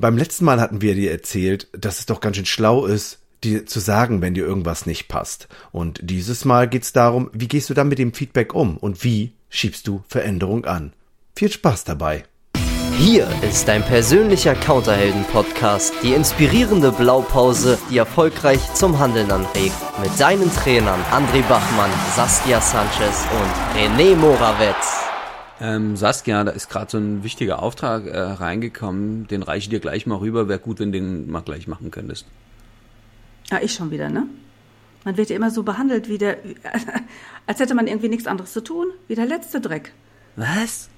Beim letzten Mal hatten wir dir erzählt, dass es doch ganz schön schlau ist, dir zu sagen, wenn dir irgendwas nicht passt. Und dieses Mal geht's darum, wie gehst du dann mit dem Feedback um und wie schiebst du Veränderung an. Viel Spaß dabei. Hier ist dein persönlicher Counterhelden-Podcast, die inspirierende Blaupause, die erfolgreich zum Handeln anregt. Mit deinen Trainern André Bachmann, Saskia Sanchez und René Morawetz. Ähm, Saskia, da ist gerade so ein wichtiger Auftrag äh, reingekommen, den reiche ich dir gleich mal rüber. Wäre gut, wenn du den mal gleich machen könntest. Ja, ich schon wieder, ne? Man wird ja immer so behandelt wie der, als hätte man irgendwie nichts anderes zu tun, wie der letzte Dreck. Was?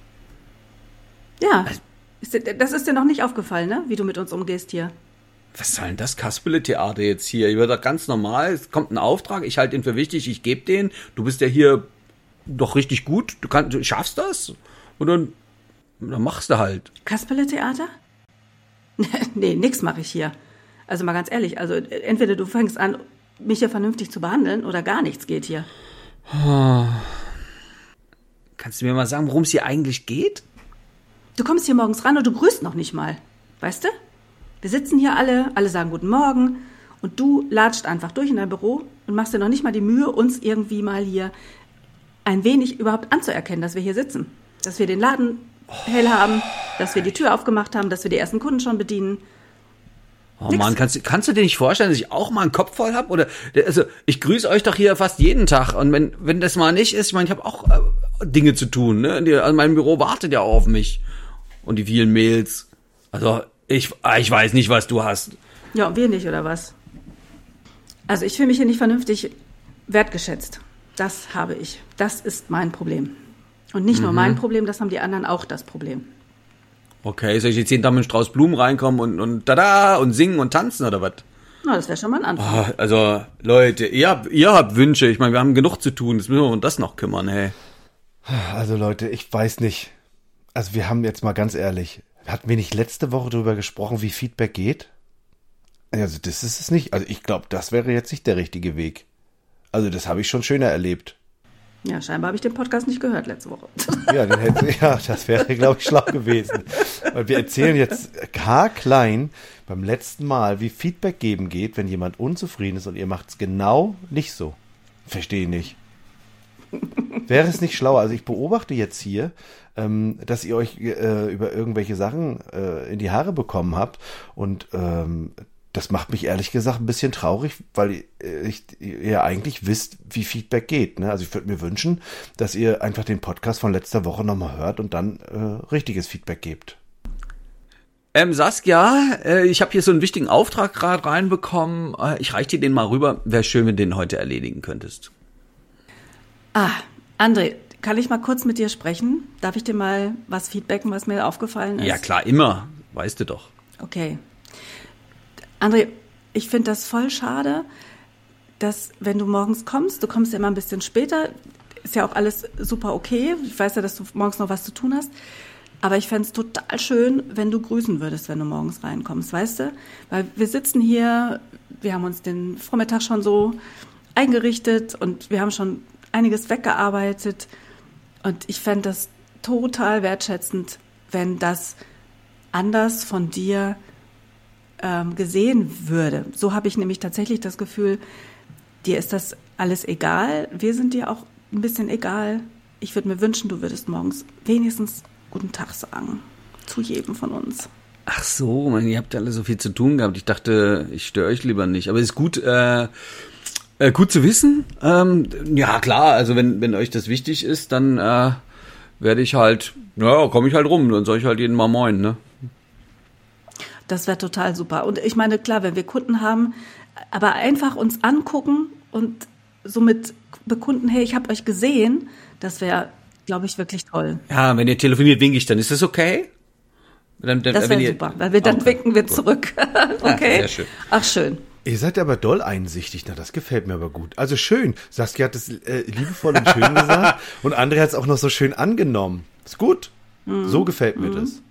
Ja, ist dir- das ist dir noch nicht aufgefallen, ne? Wie du mit uns umgehst hier. Was soll denn das Kasperle-Theater jetzt hier? Ich doch ganz normal. Es kommt ein Auftrag, ich halte ihn für wichtig, ich gebe den. Du bist ja hier doch richtig gut. Du, kannst, du schaffst das. Und dann, dann machst du halt. Kasperle-Theater? nee, nix mache ich hier. Also mal ganz ehrlich, also entweder du fängst an, mich hier vernünftig zu behandeln oder gar nichts geht hier. Kannst du mir mal sagen, worum es hier eigentlich geht? Du kommst hier morgens ran und du grüßt noch nicht mal. Weißt du? Wir sitzen hier alle, alle sagen Guten Morgen und du latscht einfach durch in dein Büro und machst dir noch nicht mal die Mühe, uns irgendwie mal hier ein wenig überhaupt anzuerkennen, dass wir hier sitzen. Dass wir den Laden hell haben, dass wir die Tür aufgemacht haben, dass wir die ersten Kunden schon bedienen. Oh Nix. Mann, kannst, du- kannst du dir nicht vorstellen, dass ich auch mal einen Kopf voll hab? Oder also ich grüße euch doch hier fast jeden Tag. Und wenn, wenn das mal nicht ist, ich meine, ich habe auch äh, Dinge zu tun. Ne? Die, also mein Büro wartet ja auch auf mich. Und die vielen Mails. Also ich, ah, ich weiß nicht, was du hast. Ja, und wir nicht, oder was? Also ich fühle mich hier nicht vernünftig wertgeschätzt. Das habe ich. Das ist mein Problem. Und nicht nur mein Problem, das haben die anderen auch das Problem. Okay, soll ich jetzt jeden Tag mit einem Strauß Blumen reinkommen und, und tada und singen und tanzen oder was? Na, das wäre schon mal ein Anfang. Ah, Also, Leute, ihr habt, ihr habt Wünsche. Ich meine, wir haben genug zu tun. Jetzt müssen wir uns das noch kümmern, hey. Also Leute, ich weiß nicht. Also wir haben jetzt mal ganz ehrlich, hatten wir nicht letzte Woche darüber gesprochen, wie Feedback geht? Also das ist es nicht. Also ich glaube, das wäre jetzt nicht der richtige Weg. Also das habe ich schon schöner erlebt. Ja, scheinbar habe ich den Podcast nicht gehört letzte Woche. Ja, hätte, ja das wäre, glaube ich, schlau gewesen. Weil wir erzählen jetzt haarklein beim letzten Mal, wie Feedback geben geht, wenn jemand unzufrieden ist und ihr macht es genau nicht so. Verstehe nicht. Wäre es nicht schlauer? Also ich beobachte jetzt hier, ähm, dass ihr euch äh, über irgendwelche Sachen äh, in die Haare bekommen habt und ähm, das macht mich ehrlich gesagt ein bisschen traurig, weil äh, ich, ihr eigentlich wisst, wie Feedback geht. Ne? Also ich würde mir wünschen, dass ihr einfach den Podcast von letzter Woche nochmal hört und dann äh, richtiges Feedback gebt. Ähm, Saskia, äh, ich habe hier so einen wichtigen Auftrag gerade reinbekommen. Äh, ich reich dir den mal rüber. Wäre schön, wenn du den heute erledigen könntest. ah, André, kann ich mal kurz mit dir sprechen? Darf ich dir mal was feedbacken, was mir aufgefallen ist? Ja, klar, immer. Weißt du doch. Okay. André, ich finde das voll schade, dass wenn du morgens kommst, du kommst ja immer ein bisschen später, ist ja auch alles super okay. Ich weiß ja, dass du morgens noch was zu tun hast. Aber ich fände es total schön, wenn du grüßen würdest, wenn du morgens reinkommst, weißt du? Weil wir sitzen hier, wir haben uns den Vormittag schon so eingerichtet und wir haben schon einiges weggearbeitet. Und ich fände das total wertschätzend, wenn das anders von dir ähm, gesehen würde. So habe ich nämlich tatsächlich das Gefühl, dir ist das alles egal. Wir sind dir auch ein bisschen egal. Ich würde mir wünschen, du würdest morgens wenigstens guten Tag sagen. Zu jedem von uns. Ach so, man, ihr habt ja alle so viel zu tun gehabt. Ich dachte, ich störe euch lieber nicht. Aber ist gut, äh, äh, gut zu wissen. Ähm, ja, klar, also wenn, wenn euch das wichtig ist, dann äh, werde ich halt, ja, komme ich halt rum. Dann soll ich halt jeden mal moin, ne? Das wäre total super. Und ich meine, klar, wenn wir Kunden haben, aber einfach uns angucken und somit bekunden, hey, ich habe euch gesehen, das wäre, glaube ich, wirklich toll. Ja, wenn ihr telefoniert, winke ich dann. Ist das okay? Dann, dann, Das wäre super, weil wir dann Okay, winken wir zurück. okay? sehr schön. Ach, schön. Ihr seid aber doll einsichtig, na das gefällt mir aber gut. Also schön, Saskia hat es äh, liebevoll und schön gesagt und André hat es auch noch so schön angenommen. Ist gut. So gefällt mir das.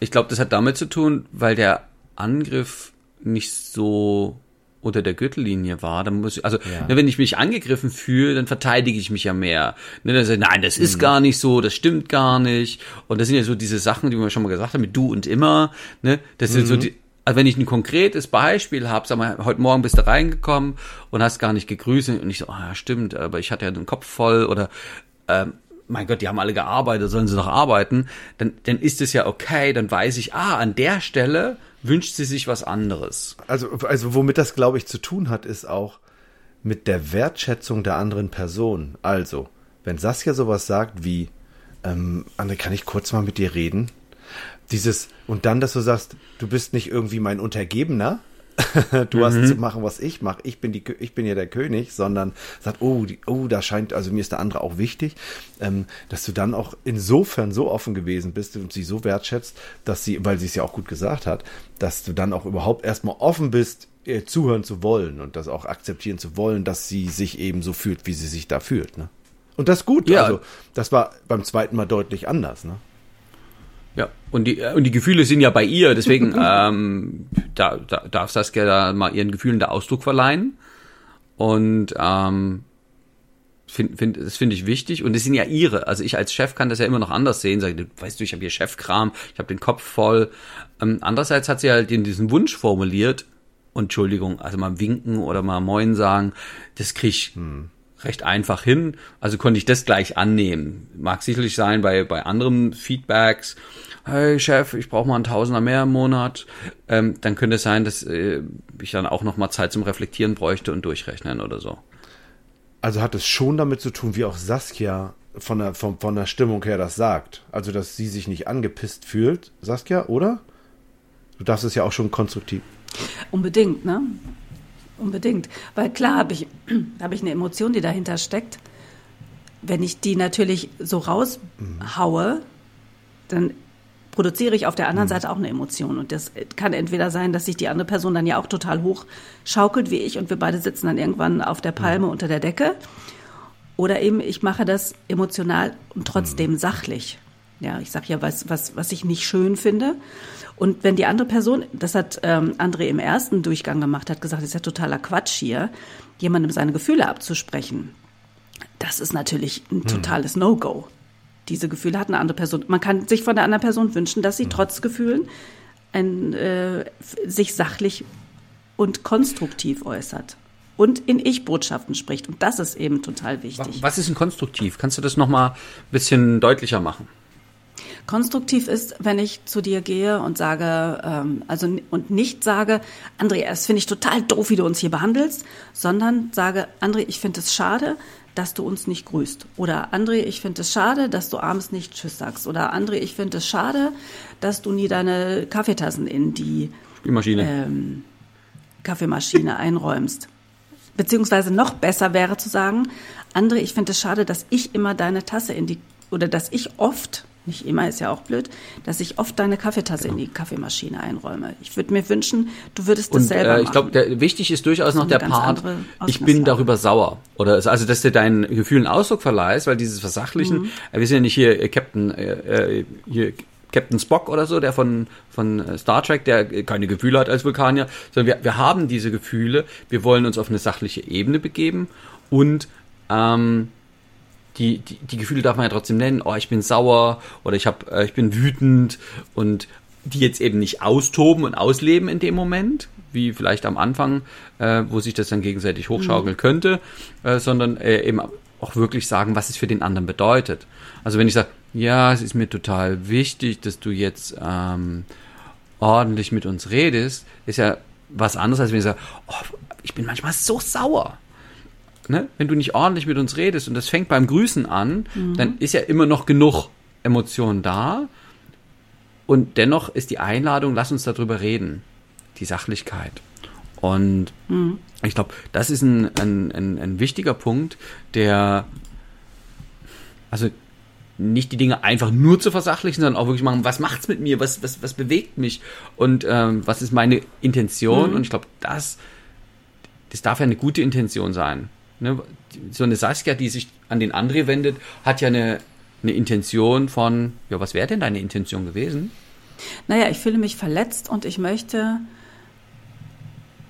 Ich glaube, das hat damit zu tun, weil der Angriff nicht so unter der Gürtellinie war, dann muss ich, also Ja. ne, wenn ich mich angegriffen fühle, dann verteidige ich mich ja mehr. Ne, dann ich, nein, das ist Mhm. gar nicht so, das stimmt gar nicht. Und das sind ja so diese Sachen, die wir schon mal gesagt haben, mit du und immer. Ne, das sind so Mhm. die, also wenn ich ein konkretes Beispiel habe, sag mal, heute Morgen bist du reingekommen und hast gar nicht gegrüßt und ich so, ah ja, stimmt, aber ich hatte ja den Kopf voll oder ähm, mein Gott, die haben alle gearbeitet, sollen sie doch arbeiten, dann, dann ist es ja okay, dann weiß ich, ah, an der Stelle wünscht sie sich was anderes. Also, also womit das, glaube ich, zu tun hat, ist auch mit der Wertschätzung der anderen Person. Also, wenn Saskia sowas sagt wie, ähm, André, kann ich kurz mal mit dir reden? Dieses, und dann, dass du sagst, du bist nicht irgendwie mein Untergebener, du hast zu machen, was ich mache, ich bin die, ich bin ja der König, sondern sagt, oh, die, oh, da scheint, also mir ist der andere auch wichtig, ähm, dass du dann auch insofern so offen gewesen bist und sie so wertschätzt, dass sie, weil sie es ja auch gut gesagt hat, dass du dann auch überhaupt erstmal offen bist, ihr zuhören zu wollen und das auch akzeptieren zu wollen, dass sie sich eben so fühlt, wie sie sich da fühlt, ne? Und das ist gut, Ja. also das war beim zweiten Mal deutlich anders, ne? Ja, und die, und die Gefühle sind ja bei ihr, deswegen ähm, da, da darf Saskia da mal ihren Gefühlen der Ausdruck verleihen. Und ähm, find, find, das finde ich wichtig. Und das sind ja ihre. Also ich als Chef kann das ja immer noch anders sehen. Sag, ich, weißt du, ich habe hier Chefkram, ich habe den Kopf voll. Ähm, andererseits hat sie halt diesen Wunsch formuliert. Und Entschuldigung, also mal winken oder mal Moin sagen, das krieg ich recht einfach hin. Also konnte ich das gleich annehmen. Mag sicherlich sein bei, bei anderen Feedbacks. Hey Chef, ich brauche mal einen Tausender mehr im Monat. Ähm, dann könnte es sein, dass äh, ich dann auch noch mal Zeit zum Reflektieren bräuchte und durchrechnen oder so. Also hat es schon damit zu tun, wie auch Saskia von der, von, von der Stimmung her das sagt. Also, dass sie sich nicht angepisst fühlt, Saskia, oder? Du darfst es ja auch schon konstruktiv. Unbedingt, ne? Unbedingt. Weil klar habe ich, habe ich eine Emotion, die dahinter steckt. Wenn ich die natürlich so raushaue, dann produziere ich auf der anderen Seite auch eine Emotion. Und das kann entweder sein, dass sich die andere Person dann ja auch total hoch schaukelt wie ich und wir beide sitzen dann irgendwann auf der Palme unter der Decke. Oder eben, ich mache das emotional und trotzdem sachlich. Ja, ich sage ja, was, was, was ich nicht schön finde. Und wenn die andere Person, das hat ähm, André im ersten Durchgang gemacht, hat gesagt, das ist ja totaler Quatsch hier, jemandem seine Gefühle abzusprechen. Das ist natürlich ein totales No-Go. Diese Gefühle hat eine andere Person. Man kann sich von der anderen Person wünschen, dass sie trotz Gefühlen ein, äh, sich sachlich und konstruktiv äußert und in Ich-Botschaften spricht. Und das ist eben total wichtig. Was ist denn konstruktiv? Kannst du das noch mal ein bisschen deutlicher machen? Konstruktiv ist, wenn ich zu dir gehe und sage, ähm, also und nicht sage, André, das finde ich total doof, wie du uns hier behandelst, sondern sage, André, ich finde es schade, dass du uns nicht grüßt. Oder André, ich finde es schade, dass du abends nicht Tschüss sagst. Oder André, ich finde es schade, dass du nie deine Kaffeetassen in die Die Maschine. ähm, Kaffeemaschine einräumst. Beziehungsweise noch besser wäre zu sagen, André, ich finde es schade, dass ich immer deine Tasse in die, oder dass ich oft, nicht immer ist ja auch blöd, dass ich oft deine Kaffeetasse in die Kaffeemaschine einräume. Ich würde mir wünschen, du würdest das Und selber äh, machen. ich glaube, wichtig ist durchaus noch der Part, ich bin darüber sauer. Oder also, dass du deinen Gefühlen Ausdruck verleihst, weil dieses Versachlichen, Mhm. äh, wir sind ja nicht hier äh, Captain, äh, äh, hier Captain Spock oder so, der von, von äh, Star Trek, der äh, keine Gefühle hat als Vulkanier, sondern wir, wir haben diese Gefühle, wir wollen uns auf eine sachliche Ebene begeben und ähm, die, die, die Gefühle darf man ja trotzdem nennen. Oh, ich bin sauer oder ich, hab, äh, ich bin wütend und die jetzt eben nicht austoben und ausleben in dem Moment, wie vielleicht am Anfang, äh, wo sich das dann gegenseitig hochschaukeln könnte, äh, sondern äh, eben auch wirklich sagen, was es für den anderen bedeutet. Also wenn ich sage, ja, es ist mir total wichtig, dass du jetzt ähm, ordentlich mit uns redest, ist ja was anderes, als wenn ich sage, oh, ich bin manchmal so sauer ne, wenn du nicht ordentlich mit uns redest und das fängt beim Grüßen an, dann ist ja immer noch genug Emotion da. Und dennoch ist die Einladung, lass uns darüber reden. Die Sachlichkeit. Und ich glaube, das ist ein, ein, ein, ein wichtiger Punkt, der, also nicht die Dinge einfach nur zu versachlichen, sondern auch wirklich machen, was macht's mit mir, was, was, was bewegt mich und ähm, was ist meine Intention. Und ich glaube, das, das darf ja eine gute Intention sein. Ne? So eine Saskia, die sich an den André wendet, hat ja eine, eine Intention von, ja, was wäre denn deine Intention gewesen? Naja, ich fühle mich verletzt und ich möchte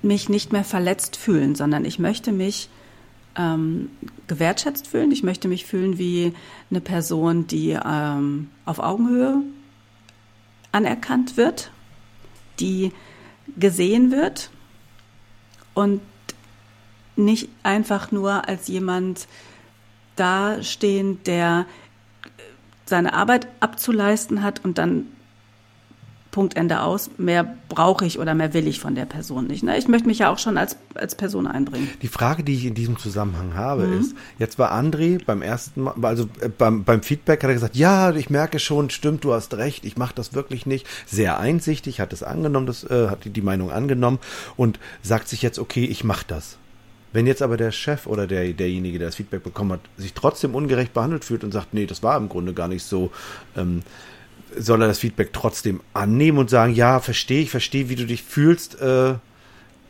mich nicht mehr verletzt fühlen, sondern ich möchte mich ähm, gewertschätzt fühlen. Ich möchte mich fühlen wie eine Person, die ähm, auf Augenhöhe anerkannt wird, die gesehen wird und nicht einfach nur als jemand dastehen, der seine Arbeit abzuleisten hat und dann Punkt Ende aus. Mehr brauche ich oder mehr will ich von der Person nicht. Ne? Ich möchte mich ja auch schon als, als Person einbringen. Die Frage, die ich in diesem Zusammenhang habe, mhm. ist, jetzt war André beim ersten Mal, also äh, beim, beim Feedback hat er gesagt, ja, ich merke schon, stimmt, du hast recht, ich mache das wirklich nicht. Sehr einsichtig, hat es angenommen, das, äh, hat die, die Meinung angenommen und sagt sich jetzt, okay, ich mache das. Wenn jetzt aber der Chef oder der, derjenige, der das Feedback bekommen hat, sich trotzdem ungerecht behandelt fühlt und sagt, nee, das war im Grunde gar nicht so, ähm, soll er das Feedback trotzdem annehmen und sagen, ja, verstehe ich, verstehe, wie du dich fühlst. Äh,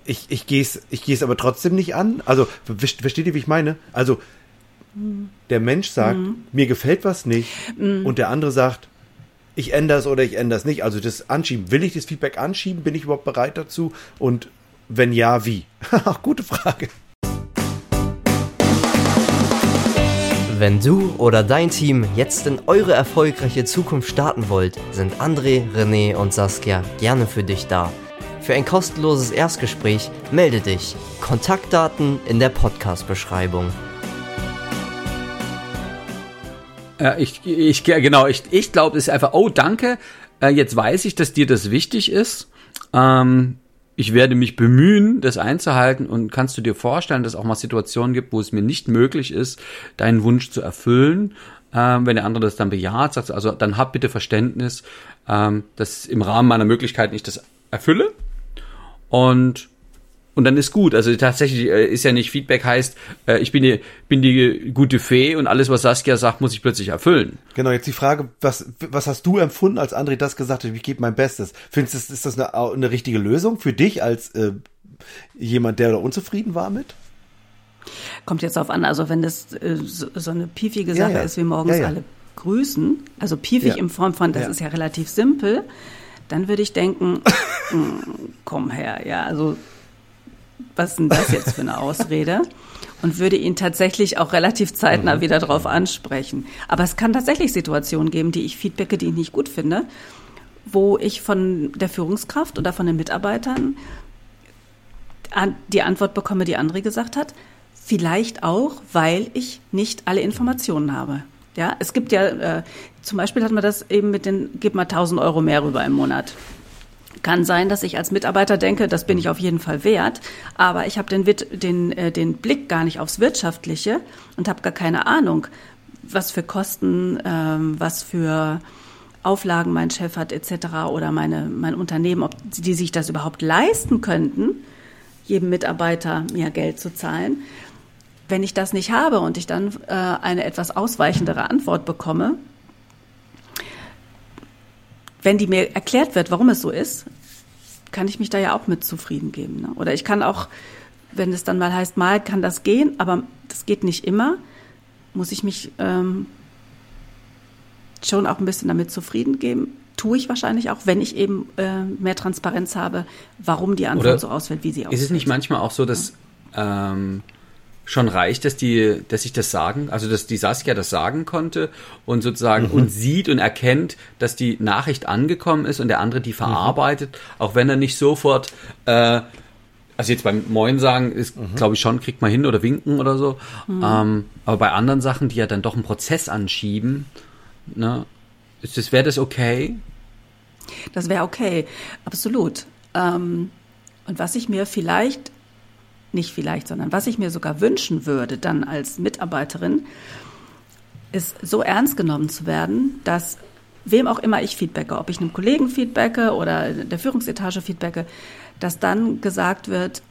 ich ich gehe es ich geh's aber trotzdem nicht an. Also, versteht ihr, wie ich meine? Also, der Mensch sagt, mhm. mir gefällt was nicht mhm. und der andere sagt, ich ändere es oder ich ändere es nicht. Also das Anschieben, will ich das Feedback anschieben? Bin ich überhaupt bereit dazu? Und wenn ja, wie? Gute Frage. Wenn du oder dein Team jetzt in eure erfolgreiche Zukunft starten wollt, sind André, René und Saskia gerne für dich da. Für ein kostenloses Erstgespräch melde dich. Kontaktdaten in der Podcast-Beschreibung. Ja, ich, ich, genau, ich, ich glaube, es ist einfach, oh, danke, äh, jetzt weiß ich, dass dir das wichtig ist. Ähm, ich werde mich bemühen, das einzuhalten und kannst du dir vorstellen, dass es auch mal Situationen gibt, wo es mir nicht möglich ist, deinen Wunsch zu erfüllen. Ähm, wenn der andere das dann bejaht, sagt also dann hab bitte Verständnis, ähm, dass im Rahmen meiner Möglichkeiten ich das erfülle. Und und dann ist gut. Also tatsächlich äh, ist ja nicht Feedback heißt, äh, ich bin die, bin die gute Fee und alles, was Saskia sagt, muss ich plötzlich erfüllen. Genau, jetzt die Frage, was, was hast du empfunden, als André das gesagt hat, ich gebe mein Bestes? Findest du, ist das eine, eine richtige Lösung für dich als äh, jemand, der da unzufrieden war mit? Kommt jetzt auf an, also wenn das äh, so, so, eine piefige Sache ja, ja. ist, wie morgens ja, alle grüßen, also piefig in Form von, das ist ja relativ simpel, dann würde ich denken, hm, komm her, ja, also was ist denn das jetzt für eine Ausrede? Und würde ihn tatsächlich auch relativ zeitnah mhm. wieder darauf ansprechen. Aber es kann tatsächlich Situationen geben, die ich feedbacke, die ich nicht gut finde, wo ich von der Führungskraft oder von den Mitarbeitern die Antwort bekomme, die André gesagt hat. Vielleicht auch, weil ich nicht alle Informationen habe. Ja, es gibt ja, äh, zum Beispiel hat man das eben mit den, gib mal 1000 Euro mehr rüber im Monat. Kann sein, dass ich als Mitarbeiter denke, das bin ich auf jeden Fall wert, aber ich habe den, den, äh, den Blick gar nicht aufs Wirtschaftliche und habe gar keine Ahnung, was für Kosten, ähm, was für Auflagen mein Chef hat etc. oder meine, mein Unternehmen, ob die sich das überhaupt leisten könnten, jedem Mitarbeiter mehr Geld zu zahlen. Wenn ich das nicht habe und ich dann äh, eine etwas ausweichendere Antwort bekomme, wenn die mir erklärt wird, warum es so ist, kann ich mich da ja auch mit zufrieden geben. Ne? Oder ich kann auch, wenn es dann mal heißt, mal kann das gehen, aber das geht nicht immer, muss ich mich ähm, schon auch ein bisschen damit zufrieden geben. Tue ich wahrscheinlich auch, wenn ich eben äh, mehr Transparenz habe, warum die Antwort Oder so ausfällt, wie sie ausfällt. Ist es nicht manchmal auch so, dass ja. ähm, schon reicht, dass die, dass ich das sagen, also dass die Saskia das sagen konnte und sozusagen mhm. und sieht und erkennt, dass die Nachricht angekommen ist und der andere die verarbeitet, mhm. auch wenn er nicht sofort, äh, also jetzt beim Moin sagen ist, mhm. glaube ich schon, kriegt man hin oder winken oder so. Mhm. Ähm, aber bei anderen Sachen, die ja dann doch einen Prozess anschieben, ne, ist das, wäre das okay? Das wäre okay, absolut. Ähm, und was ich mir vielleicht nicht vielleicht, sondern was ich mir sogar wünschen würde, dann als Mitarbeiterin, ist so ernst genommen zu werden, dass wem auch immer ich feedbacke, ob ich einem Kollegen feedbacke oder der Führungsetage feedbacke, dass dann gesagt wird,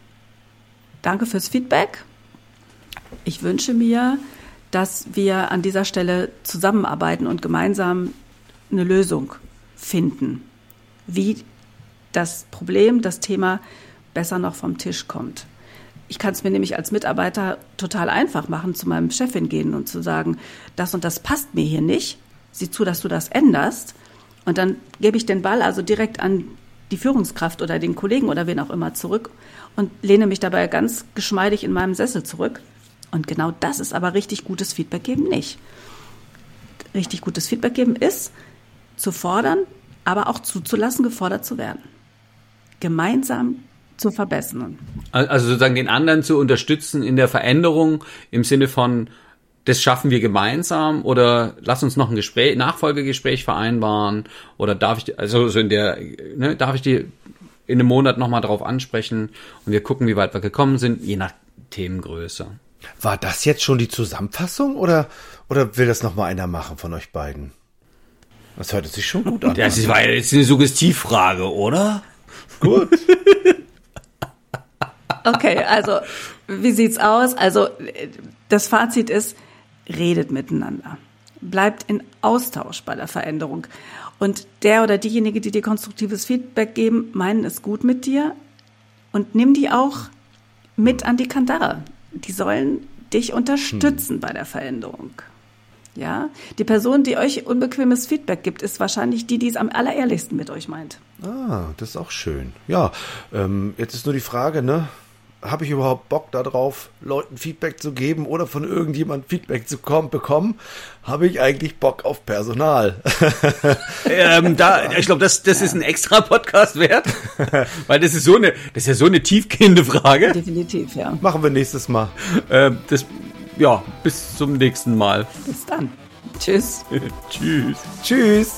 danke fürs Feedback. Ich wünsche mir, dass wir an dieser Stelle zusammenarbeiten und gemeinsam eine Lösung finden, wie das Problem, das Thema besser noch vom Tisch kommt. Ich kann es mir nämlich als Mitarbeiter total einfach machen, zu meinem Chefin gehen und zu sagen, das und das passt mir hier nicht. Sieh zu, dass du das änderst. Und dann gebe ich den Ball also direkt an die Führungskraft oder den Kollegen oder wen auch immer zurück und lehne mich dabei ganz geschmeidig in meinem Sessel zurück. Und genau das ist aber richtig gutes Feedback geben nicht. Richtig gutes Feedback geben ist zu fordern, aber auch zuzulassen, gefordert zu werden. Gemeinsam zu verbessern. Also sozusagen den anderen zu unterstützen in der Veränderung im Sinne von, das schaffen wir gemeinsam oder lass uns noch ein Gespräch, Nachfolgegespräch vereinbaren oder darf ich, also so in der, ne, darf ich die in einem Monat nochmal drauf ansprechen und wir gucken, wie weit wir gekommen sind, je nach Themengröße. War das jetzt schon die Zusammenfassung oder, oder will das nochmal einer machen von euch beiden? Das hört sich schon gut an. Das war jetzt eine Suggestivfrage, oder? gut. Okay, also wie sieht's aus? Also das Fazit ist, redet miteinander. Bleibt in Austausch bei der Veränderung. Und der oder diejenige, die dir konstruktives Feedback geben, meinen es gut mit dir und nimm die auch mit an die Kandare. Die sollen dich unterstützen hm. bei der Veränderung. Ja, die Person, die euch unbequemes Feedback gibt, ist wahrscheinlich die, die es am allerehrlichsten mit euch meint. Ah, das ist auch schön. Ja, ähm, jetzt ist nur die Frage, ne? Habe ich überhaupt Bock darauf, Leuten Feedback zu geben oder von irgendjemand Feedback zu kommen, bekommen? Habe ich eigentlich Bock auf Personal? ähm, da, ich glaube, das, das ist ein extra Podcast wert, weil das ist so eine, das ist ja so eine tiefgehende Frage. Definitiv, ja. Machen wir nächstes Mal. Ähm, das, ja, bis zum nächsten Mal. Bis dann. Tschüss. Tschüss. Tschüss.